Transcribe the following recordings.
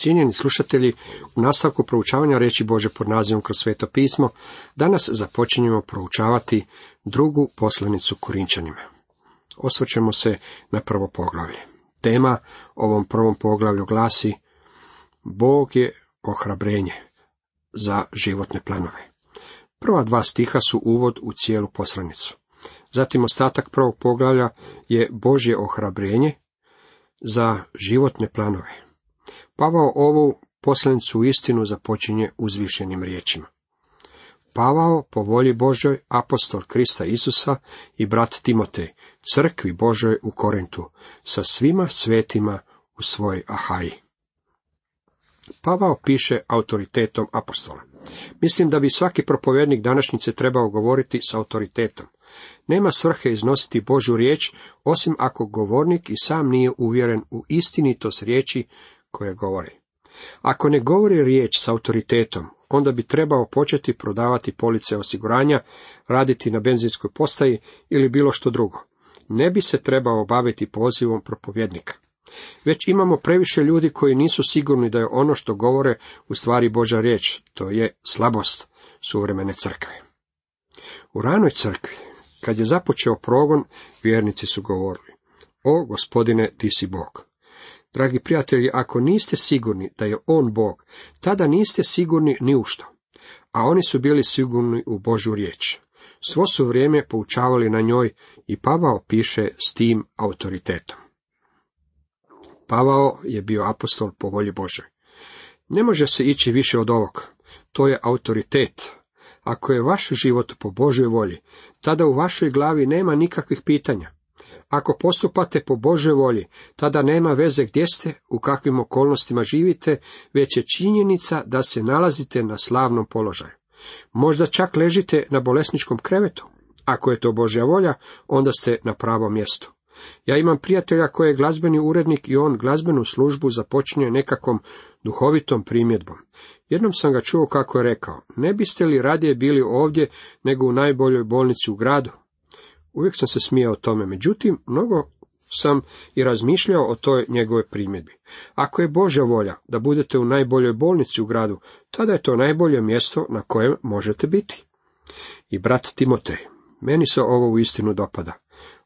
Cijenjeni slušatelji, u nastavku proučavanja reći Bože pod nazivom kroz sveto pismo, danas započinjemo proučavati drugu poslanicu Korinčanima. Osvrćemo se na prvo poglavlje. Tema ovom prvom poglavlju glasi Bog je ohrabrenje za životne planove. Prva dva stiha su uvod u cijelu poslanicu. Zatim ostatak prvog poglavlja je Božje ohrabrenje za životne planove. Pavao ovu poslanicu istinu započinje uzvišenim riječima. Pavao po volji Božoj, apostol Krista Isusa i brat Timotej, crkvi Božoj u Korintu, sa svima svetima u svoj Ahaji. Pavao piše autoritetom apostola. Mislim da bi svaki propovjednik današnjice trebao govoriti s autoritetom. Nema svrhe iznositi Božu riječ, osim ako govornik i sam nije uvjeren u istinitost riječi koje govori. Ako ne govori riječ s autoritetom, onda bi trebao početi prodavati police osiguranja, raditi na benzinskoj postaji ili bilo što drugo. Ne bi se trebao baviti pozivom propovjednika. Već imamo previše ljudi koji nisu sigurni da je ono što govore u stvari Boža riječ, to je slabost suvremene crkve. U ranoj crkvi, kad je započeo progon, vjernici su govorili, o gospodine, ti si Bog. Dragi prijatelji, ako niste sigurni da je On Bog, tada niste sigurni ni u što. A oni su bili sigurni u Božu riječ. Svo su vrijeme poučavali na njoj i Pavao piše s tim autoritetom. Pavao je bio apostol po volji Bože. Ne može se ići više od ovog. To je autoritet. Ako je vaš život po Božoj volji, tada u vašoj glavi nema nikakvih pitanja. Ako postupate po Božoj volji, tada nema veze gdje ste, u kakvim okolnostima živite, već je činjenica da se nalazite na slavnom položaju. Možda čak ležite na bolesničkom krevetu. Ako je to Božja volja, onda ste na pravom mjestu. Ja imam prijatelja koji je glazbeni urednik i on glazbenu službu započinje nekakvom duhovitom primjedbom. Jednom sam ga čuo kako je rekao, ne biste li radije bili ovdje nego u najboljoj bolnici u gradu? Uvijek sam se smijao tome, međutim, mnogo sam i razmišljao o toj njegove primjedbi. Ako je Božja volja da budete u najboljoj bolnici u gradu, tada je to najbolje mjesto na kojem možete biti. I brat Timotej, meni se ovo u istinu dopada.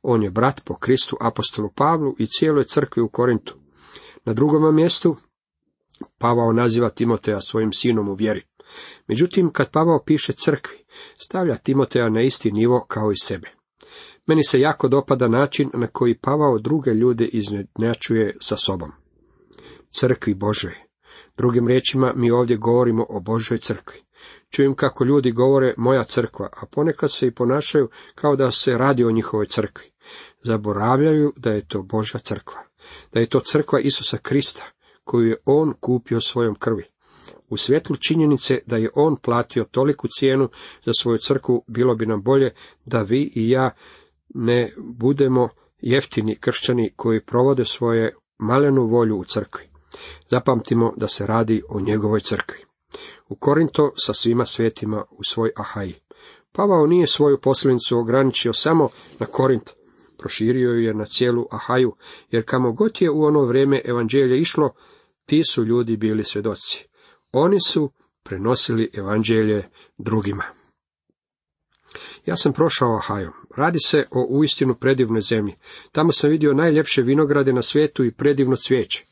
On je brat po Kristu apostolu Pavlu i cijeloj crkvi u Korintu. Na drugom mjestu Pavao naziva Timoteja svojim sinom u vjeri. Međutim, kad Pavao piše crkvi, stavlja Timoteja na isti nivo kao i sebe. Meni se jako dopada način na koji Pavao druge ljude iznenačuje sa sobom. Crkvi Božoj. Drugim riječima mi ovdje govorimo o Božoj crkvi. Čujem kako ljudi govore moja crkva, a ponekad se i ponašaju kao da se radi o njihovoj crkvi. Zaboravljaju da je to Božja crkva, da je to crkva Isusa Krista, koju je On kupio svojom krvi. U svjetlu činjenice da je On platio toliku cijenu za svoju crkvu, bilo bi nam bolje da vi i ja ne budemo jeftini kršćani koji provode svoje malenu volju u crkvi. Zapamtimo da se radi o njegovoj crkvi. U Korinto sa svima svetima u svoj Ahaji. Pavao nije svoju posljednicu ograničio samo na Korint, proširio je na cijelu Ahaju, jer kamo god je u ono vrijeme evanđelje išlo, ti su ljudi bili svjedoci. Oni su prenosili evanđelje drugima. Ja sam prošao Ahajom. Radi se o uistinu predivnoj zemlji. Tamo sam vidio najljepše vinograde na svijetu i predivno cvijeće.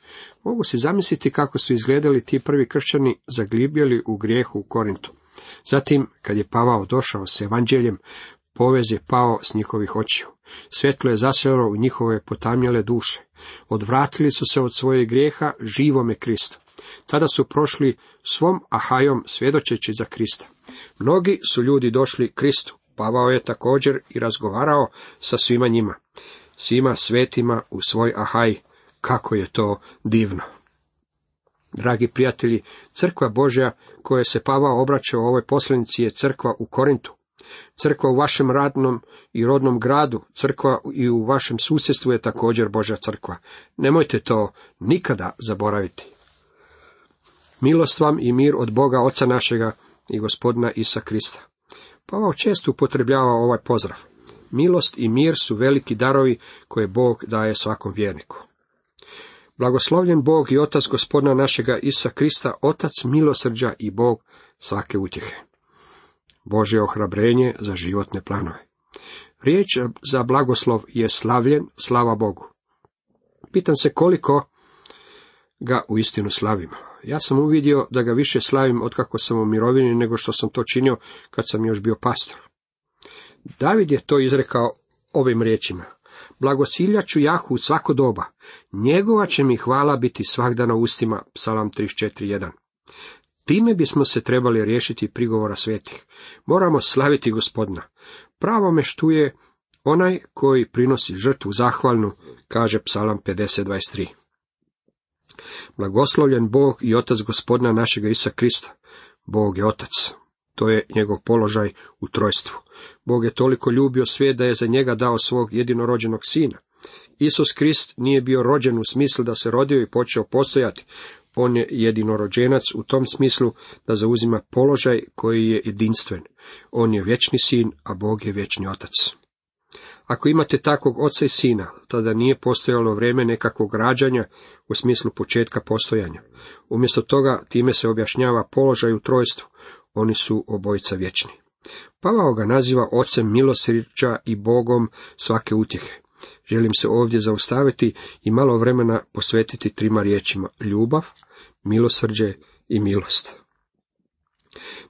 Mogu si zamisliti kako su izgledali ti prvi kršćani zaglibjeli u grijehu u Korintu. Zatim, kad je Pavao došao s evanđeljem, povez je pao s njihovih očiju. Svjetlo je zaselo u njihove potamnjele duše. Odvratili su se od svoje grijeha živome Kristu. Tada su prošli svom ahajom svjedočeći za Krista. Mnogi su ljudi došli Kristu. Pavao je također i razgovarao sa svima njima. Svima svetima u svoj ahaj. Kako je to divno. Dragi prijatelji, crkva Božja koje se Pavao obraća u ovoj poslanici je crkva u Korintu. Crkva u vašem radnom i rodnom gradu, crkva i u vašem susjedstvu je također Božja crkva. Nemojte to nikada zaboraviti. Milost vam i mir od Boga Oca našega i gospodina Isa Krista. Pavao često upotrebljava ovaj pozdrav. Milost i mir su veliki darovi koje Bog daje svakom vjerniku. Blagoslovljen Bog i Otac gospodina našega Isa Krista, Otac milosrđa i Bog svake utjehe. Božje ohrabrenje za životne planove. Riječ za blagoslov je slavljen, slava Bogu. Pitam se koliko ga u istinu slavimo. Ja sam uvidio da ga više slavim otkako sam u mirovini nego što sam to činio kad sam još bio pastor. David je to izrekao ovim riječima. Blagosilja ću Jahu u svako doba. Njegova će mi hvala biti svakda na ustima. Psalam 34.1. Time bismo se trebali riješiti prigovora svetih. Moramo slaviti gospodina. Pravo me štuje onaj koji prinosi žrtvu zahvalnu, kaže psalam 50.23. Blagoslovljen Bog i Otac gospodina našega Isa Krista. Bog je Otac. To je njegov položaj u trojstvu. Bog je toliko ljubio svijet da je za njega dao svog jedinorođenog sina. Isus Krist nije bio rođen u smislu da se rodio i počeo postojati. On je jedinorođenac u tom smislu da zauzima položaj koji je jedinstven. On je vječni sin, a Bog je vječni otac. Ako imate takvog oca i sina, tada nije postojalo vrijeme nekakvog rađanja u smislu početka postojanja. Umjesto toga time se objašnjava položaj u trojstvu. Oni su obojica vječni. Pavao ga naziva ocem milosrđa i bogom svake utjehe. Želim se ovdje zaustaviti i malo vremena posvetiti trima riječima ljubav, milosrđe i milost.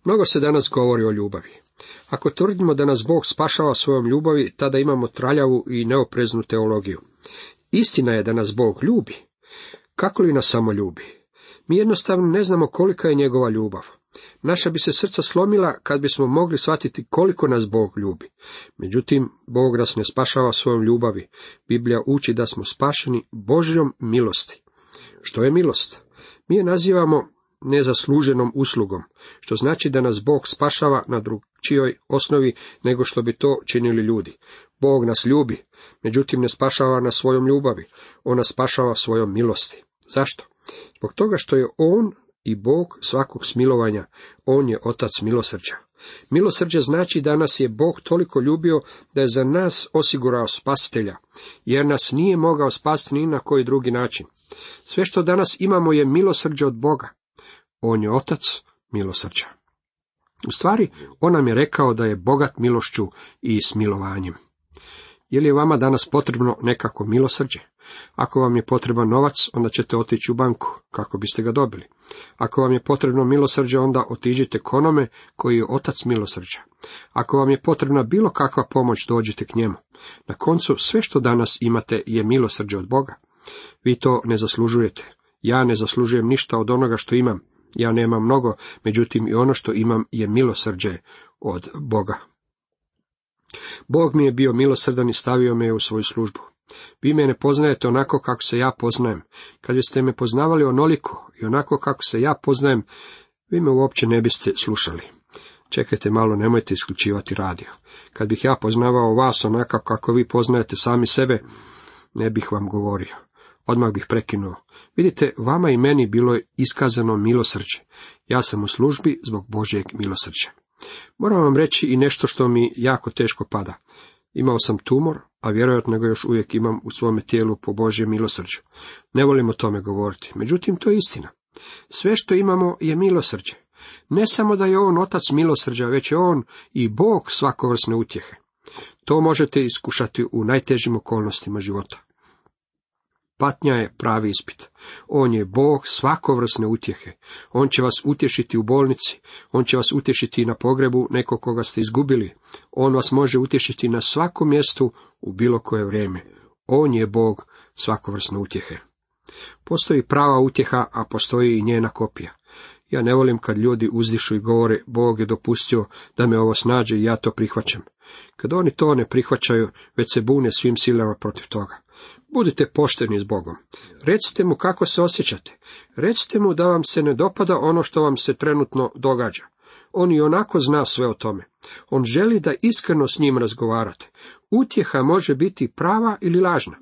Mnogo se danas govori o ljubavi. Ako tvrdimo da nas Bog spašava svojom ljubavi, tada imamo traljavu i neopreznu teologiju. Istina je da nas Bog ljubi. Kako li nas samo ljubi? Mi jednostavno ne znamo kolika je njegova ljubav. Naša bi se srca slomila kad bismo mogli shvatiti koliko nas Bog ljubi. Međutim, Bog nas ne spašava svojom ljubavi. Biblija uči da smo spašeni Božjom milosti. Što je milost? Mi je nazivamo nezasluženom uslugom, što znači da nas Bog spašava na drugčijoj osnovi nego što bi to činili ljudi. Bog nas ljubi, međutim ne spašava nas svojom ljubavi, on nas spašava svojom milosti. Zašto? Zbog toga što je On i Bog svakog smilovanja, On je Otac milosrđa. Milosrđe znači da nas je Bog toliko ljubio da je za nas osigurao spasitelja, jer nas nije mogao spasti ni na koji drugi način. Sve što danas imamo je milosrđe od Boga. On je otac milosrđa. U stvari, on nam je rekao da je bogat milošću i smilovanjem. Je li je vama danas potrebno nekako milosrđe? Ako vam je potreban novac, onda ćete otići u banku, kako biste ga dobili. Ako vam je potrebno milosrđe, onda otiđite k onome koji je otac milosrđa. Ako vam je potrebna bilo kakva pomoć, dođite k njemu. Na koncu, sve što danas imate je milosrđe od Boga. Vi to ne zaslužujete. Ja ne zaslužujem ništa od onoga što imam. Ja nemam mnogo, međutim i ono što imam je milosrđe od Boga. Bog mi je bio milosrdan i stavio me u svoju službu. Vi me ne poznajete onako kako se ja poznajem. Kad biste me poznavali onoliko i onako kako se ja poznajem, vi me uopće ne biste slušali. Čekajte malo, nemojte isključivati radio. Kad bih ja poznavao vas onako kako vi poznajete sami sebe, ne bih vam govorio. Odmah bih prekinuo. Vidite, vama i meni bilo je iskazano milosrđe. Ja sam u službi zbog Božjeg milosrđa. Moram vam reći i nešto što mi jako teško pada. Imao sam tumor, a vjerojatno ga još uvijek imam u svome tijelu po Božjem milosrđu. Ne volim o tome govoriti, međutim to je istina. Sve što imamo je milosrđe. Ne samo da je on otac milosrđa, već je on i Bog svakovrsne utjehe. To možete iskušati u najtežim okolnostima života. Patnja je pravi ispit. On je Bog svakovrsne utjehe. On će vas utješiti u bolnici. On će vas utješiti na pogrebu nekog koga ste izgubili. On vas može utješiti na svakom mjestu u bilo koje vrijeme. On je Bog svakovrsne utjehe. Postoji prava utjeha, a postoji i njena kopija. Ja ne volim kad ljudi uzdišu i govore, Bog je dopustio da me ovo snađe i ja to prihvaćam. Kad oni to ne prihvaćaju, već se bune svim silama protiv toga. Budite pošteni s Bogom. Recite mu kako se osjećate. Recite mu da vam se ne dopada ono što vam se trenutno događa. On i onako zna sve o tome. On želi da iskreno s njim razgovarate. Utjeha može biti prava ili lažna.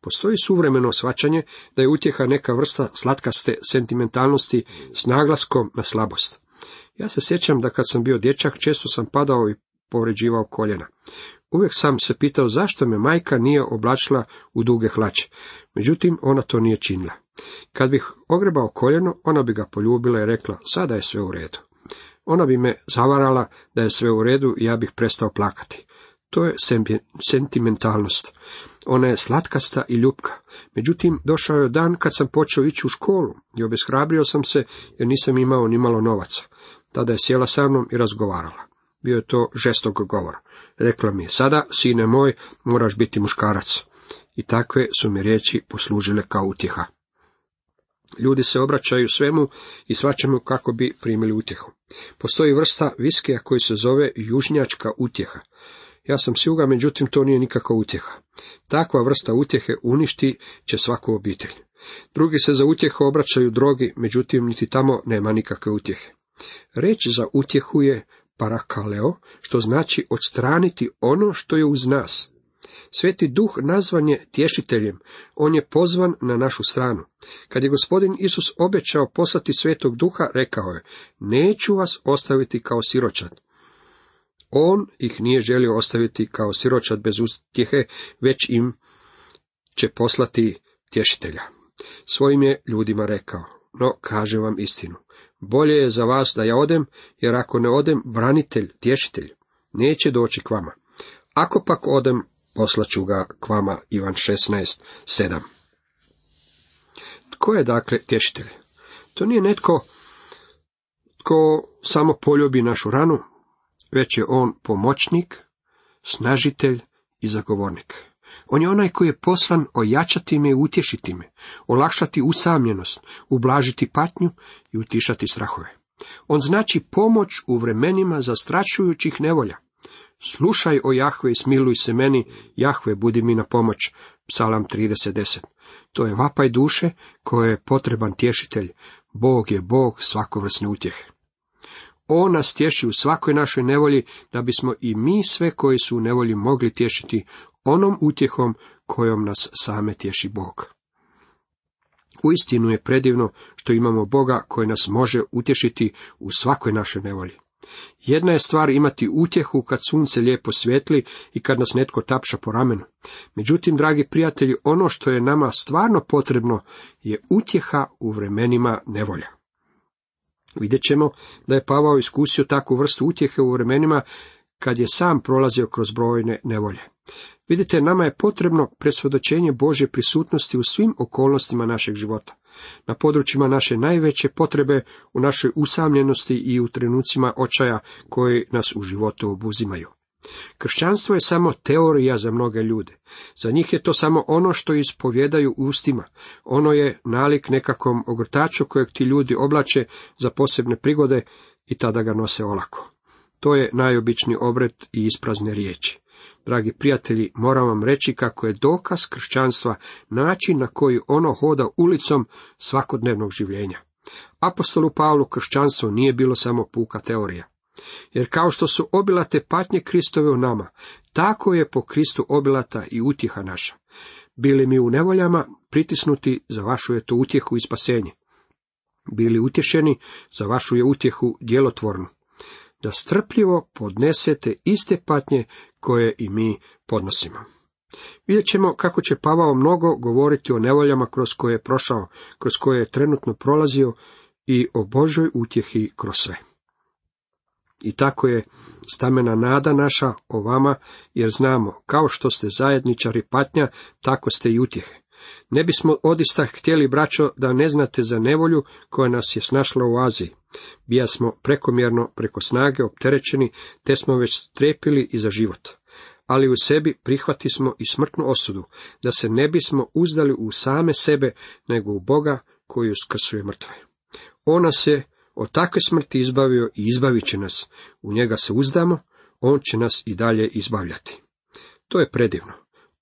Postoji suvremeno shvaćanje da je utjeha neka vrsta slatkaste sentimentalnosti s naglaskom na slabost. Ja se sjećam da kad sam bio dječak često sam padao i povređivao koljena. Uvijek sam se pitao zašto me majka nije oblačila u duge hlače. Međutim, ona to nije činila. Kad bih ogrebao koljeno, ona bi ga poljubila i rekla, sada je sve u redu. Ona bi me zavarala da je sve u redu i ja bih prestao plakati. To je sentimentalnost. Ona je slatkasta i ljubka. Međutim, došao je dan kad sam počeo ići u školu i obeshrabrio sam se jer nisam imao ni malo novaca. Tada je sjela sa mnom i razgovarala. Bio je to žestog govor. Rekla mi je, sada, sine moj, moraš biti muškarac. I takve su mi riječi poslužile kao utjeha. Ljudi se obraćaju svemu i svačemu kako bi primili utjehu. Postoji vrsta viskija koji se zove južnjačka utjeha. Ja sam s međutim to nije nikakva utjeha. Takva vrsta utjehe uništi će svaku obitelj. Drugi se za utjehu obraćaju drogi, međutim niti tamo nema nikakve utjehe. Reč za utjehu je parakaleo, što znači odstraniti ono što je uz nas. Sveti duh nazvan je tješiteljem, on je pozvan na našu stranu. Kad je gospodin Isus obećao poslati svetog duha, rekao je, neću vas ostaviti kao siročad. On ih nije želio ostaviti kao siročad bez utjehe, već im će poslati tješitelja. Svojim je ljudima rekao, no kažem vam istinu. Bolje je za vas da ja odem, jer ako ne odem, branitelj, tješitelj, neće doći k vama. Ako pak odem, poslaću ga k vama, Ivan 16, 7. Tko je dakle tješitelj? To nije netko tko samo poljubi našu ranu, već je on pomoćnik, snažitelj i zagovornik. On je onaj koji je poslan ojačati me i utješiti me, olakšati usamljenost, ublažiti patnju i utišati strahove. On znači pomoć u vremenima zastrašujućih nevolja. Slušaj o Jahve i smiluj se meni, Jahve budi mi na pomoć. Psalam 30.10. To je vapaj duše koje je potreban tješitelj. Bog je Bog svakovrsne utjehe. On nas tješi u svakoj našoj nevolji, da bismo i mi sve koji su u nevolji mogli tješiti onom utjehom kojom nas same tješi Bog. Uistinu je predivno što imamo Boga koji nas može utješiti u svakoj našoj nevolji. Jedna je stvar imati utjehu kad sunce lijepo svijetli i kad nas netko tapša po ramenu. Međutim, dragi prijatelji, ono što je nama stvarno potrebno je utjeha u vremenima nevolja. Vidjet ćemo da je Pavao iskusio takvu vrstu utjehe u vremenima kad je sam prolazio kroz brojne nevolje. Vidite, nama je potrebno presvjedočenje Božje prisutnosti u svim okolnostima našeg života. Na područjima naše najveće potrebe, u našoj usamljenosti i u trenucima očaja koji nas u životu obuzimaju. Kršćanstvo je samo teorija za mnoge ljude. Za njih je to samo ono što ispovjedaju ustima. Ono je nalik nekakvom ogrtaču kojeg ti ljudi oblače za posebne prigode i tada ga nose olako. To je najobičniji obred i isprazne riječi. Dragi prijatelji, moram vam reći kako je dokaz kršćanstva način na koji ono hoda ulicom svakodnevnog življenja. Apostolu Pavlu kršćanstvo nije bilo samo puka teorija. Jer kao što su obilate patnje Kristove u nama, tako je po Kristu obilata i utjeha naša. Bili mi u nevoljama, pritisnuti, za vašu je to utjehu i spasenje. Bili utješeni, za vašu je utjehu djelotvornu. Da strpljivo podnesete iste patnje koje i mi podnosimo. Vidjet ćemo kako će Pavao mnogo govoriti o nevoljama kroz koje je prošao, kroz koje je trenutno prolazio i o Božoj utjehi kroz sve. I tako je stamena nada naša o vama, jer znamo, kao što ste zajedničari patnja, tako ste i utjehe. Ne bismo odista htjeli, braćo, da ne znate za nevolju koja nas je snašla u Aziji. Bija smo prekomjerno preko snage opterećeni, te smo već strepili i za život. Ali u sebi prihvati smo i smrtnu osudu, da se ne bismo uzdali u same sebe, nego u Boga koji uskrsuje mrtve. On nas je od takve smrti izbavio i izbavit će nas. U njega se uzdamo, on će nas i dalje izbavljati. To je predivno.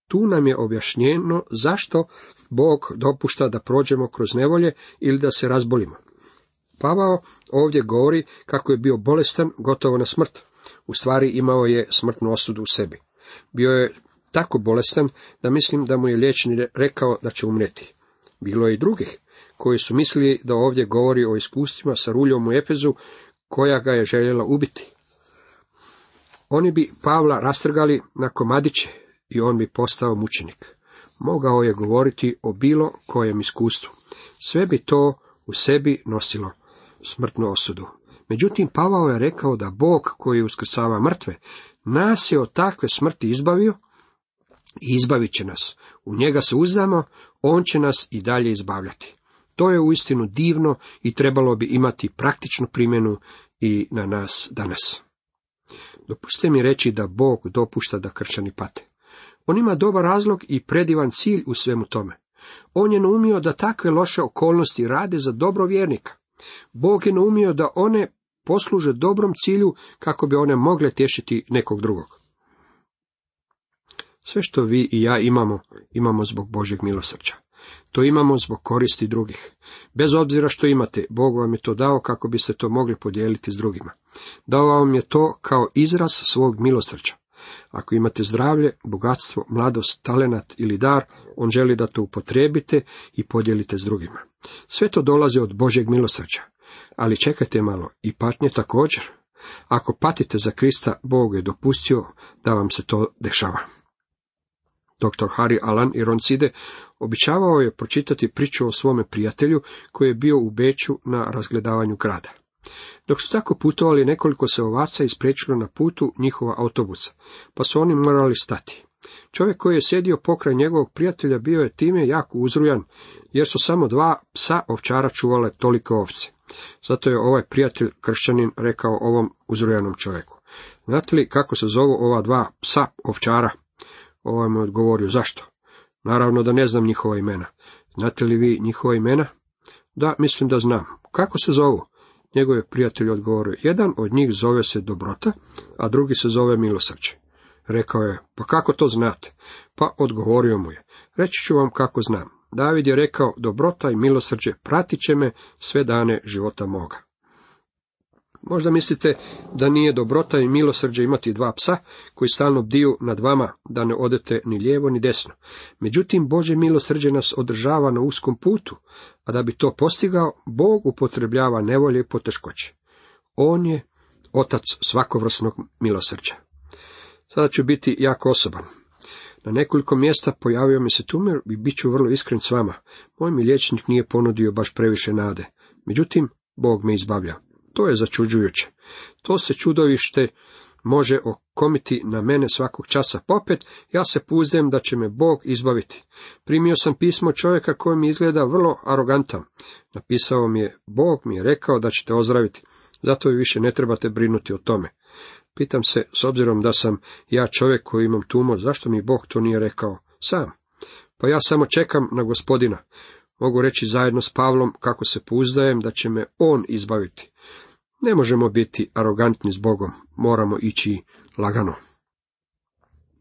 Tu nam je objašnjeno zašto Bog dopušta da prođemo kroz nevolje ili da se razbolimo. Pavao ovdje govori kako je bio bolestan gotovo na smrt. U stvari imao je smrtnu osudu u sebi. Bio je tako bolestan da mislim da mu je liječnik rekao da će umreti. Bilo je i drugih koji su mislili da ovdje govori o iskustvima sa ruljom u Efezu, koja ga je željela ubiti. Oni bi Pavla rastrgali na komadiće i on bi postao mučenik. Mogao je govoriti o bilo kojem iskustvu. Sve bi to u sebi nosilo smrtnu osudu. Međutim, Pavao je rekao da Bog koji uskrsava mrtve, nas je od takve smrti izbavio i izbavit će nas. U njega se uzdamo, on će nas i dalje izbavljati. To je uistinu divno i trebalo bi imati praktičnu primjenu i na nas danas. Dopustite mi reći da Bog dopušta da kršćani pate. On ima dobar razlog i predivan cilj u svemu tome. On je naumio da takve loše okolnosti rade za dobro vjernika. Bog je naumio da one posluže dobrom cilju kako bi one mogle tješiti nekog drugog. Sve što vi i ja imamo, imamo zbog Božeg milosrđa. To imamo zbog koristi drugih. Bez obzira što imate, Bog vam je to dao kako biste to mogli podijeliti s drugima. Dao vam je to kao izraz svog milosrđa. Ako imate zdravlje, bogatstvo, mladost, talenat ili dar, on želi da to upotrijebite i podijelite s drugima. Sve to dolazi od Božeg milosrđa. Ali čekajte malo, i patnje također. Ako patite za Krista, Bog je dopustio da vam se to dešava. Dr. Harry Alan i Roncide običavao je pročitati priču o svome prijatelju koji je bio u Beću na razgledavanju grada. Dok su tako putovali, nekoliko se ovaca ispriječilo na putu njihova autobusa, pa su oni morali stati. Čovjek koji je sjedio pokraj njegovog prijatelja bio je time jako uzrujan, jer su samo dva psa ovčara čuvale toliko ovce. Zato je ovaj prijatelj kršćanin rekao ovom uzrujanom čovjeku. Znate li kako se zovu ova dva psa ovčara? Ovaj mu odgovorio, zašto? Naravno da ne znam njihova imena. Znate li vi njihova imena? Da, mislim da znam. Kako se zovu? Njegov je prijatelj odgovorio, jedan od njih zove se Dobrota, a drugi se zove Milosrđe. Rekao je, pa kako to znate? Pa odgovorio mu je, reći ću vam kako znam. David je rekao, dobrota i milosrđe pratit će me sve dane života moga. Možda mislite da nije dobrota i milosrđe imati dva psa koji stalno bdiju nad vama da ne odete ni lijevo ni desno. Međutim, Bože milosrđe nas održava na uskom putu, a da bi to postigao, Bog upotrebljava nevolje i poteškoće. On je otac svakovrsnog milosrđa. Sada ću biti jako osoban. Na nekoliko mjesta pojavio mi se tumor i bit ću vrlo iskren s vama. Moj mi liječnik nije ponudio baš previše nade. Međutim, Bog me izbavlja. To je začuđujuće. To se čudovište može okomiti na mene svakog časa popet, ja se puzdem da će me Bog izbaviti. Primio sam pismo čovjeka koji mi izgleda vrlo arogantan. Napisao mi je, Bog mi je rekao da ćete ozdraviti, zato vi više ne trebate brinuti o tome. Pitam se, s obzirom da sam ja čovjek koji imam tumor, zašto mi Bog to nije rekao sam? Pa ja samo čekam na gospodina. Mogu reći zajedno s Pavlom kako se pouzdajem da će me on izbaviti. Ne možemo biti arogantni s Bogom, moramo ići lagano.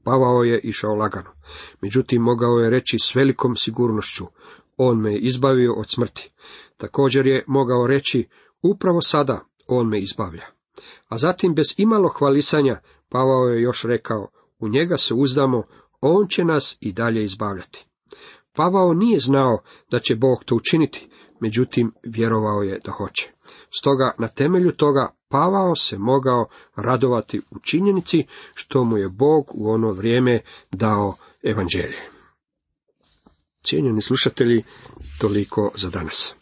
Pavao je išao lagano, međutim mogao je reći s velikom sigurnošću, on me je izbavio od smrti. Također je mogao reći, upravo sada on me izbavlja. A zatim bez imalo hvalisanja, Pavao je još rekao, u njega se uzdamo, on će nas i dalje izbavljati. Pavao nije znao da će Bog to učiniti, međutim vjerovao je da hoće. Stoga na temelju toga Pavao se mogao radovati u činjenici što mu je Bog u ono vrijeme dao evanđelje. Cijenjeni slušatelji, toliko za danas.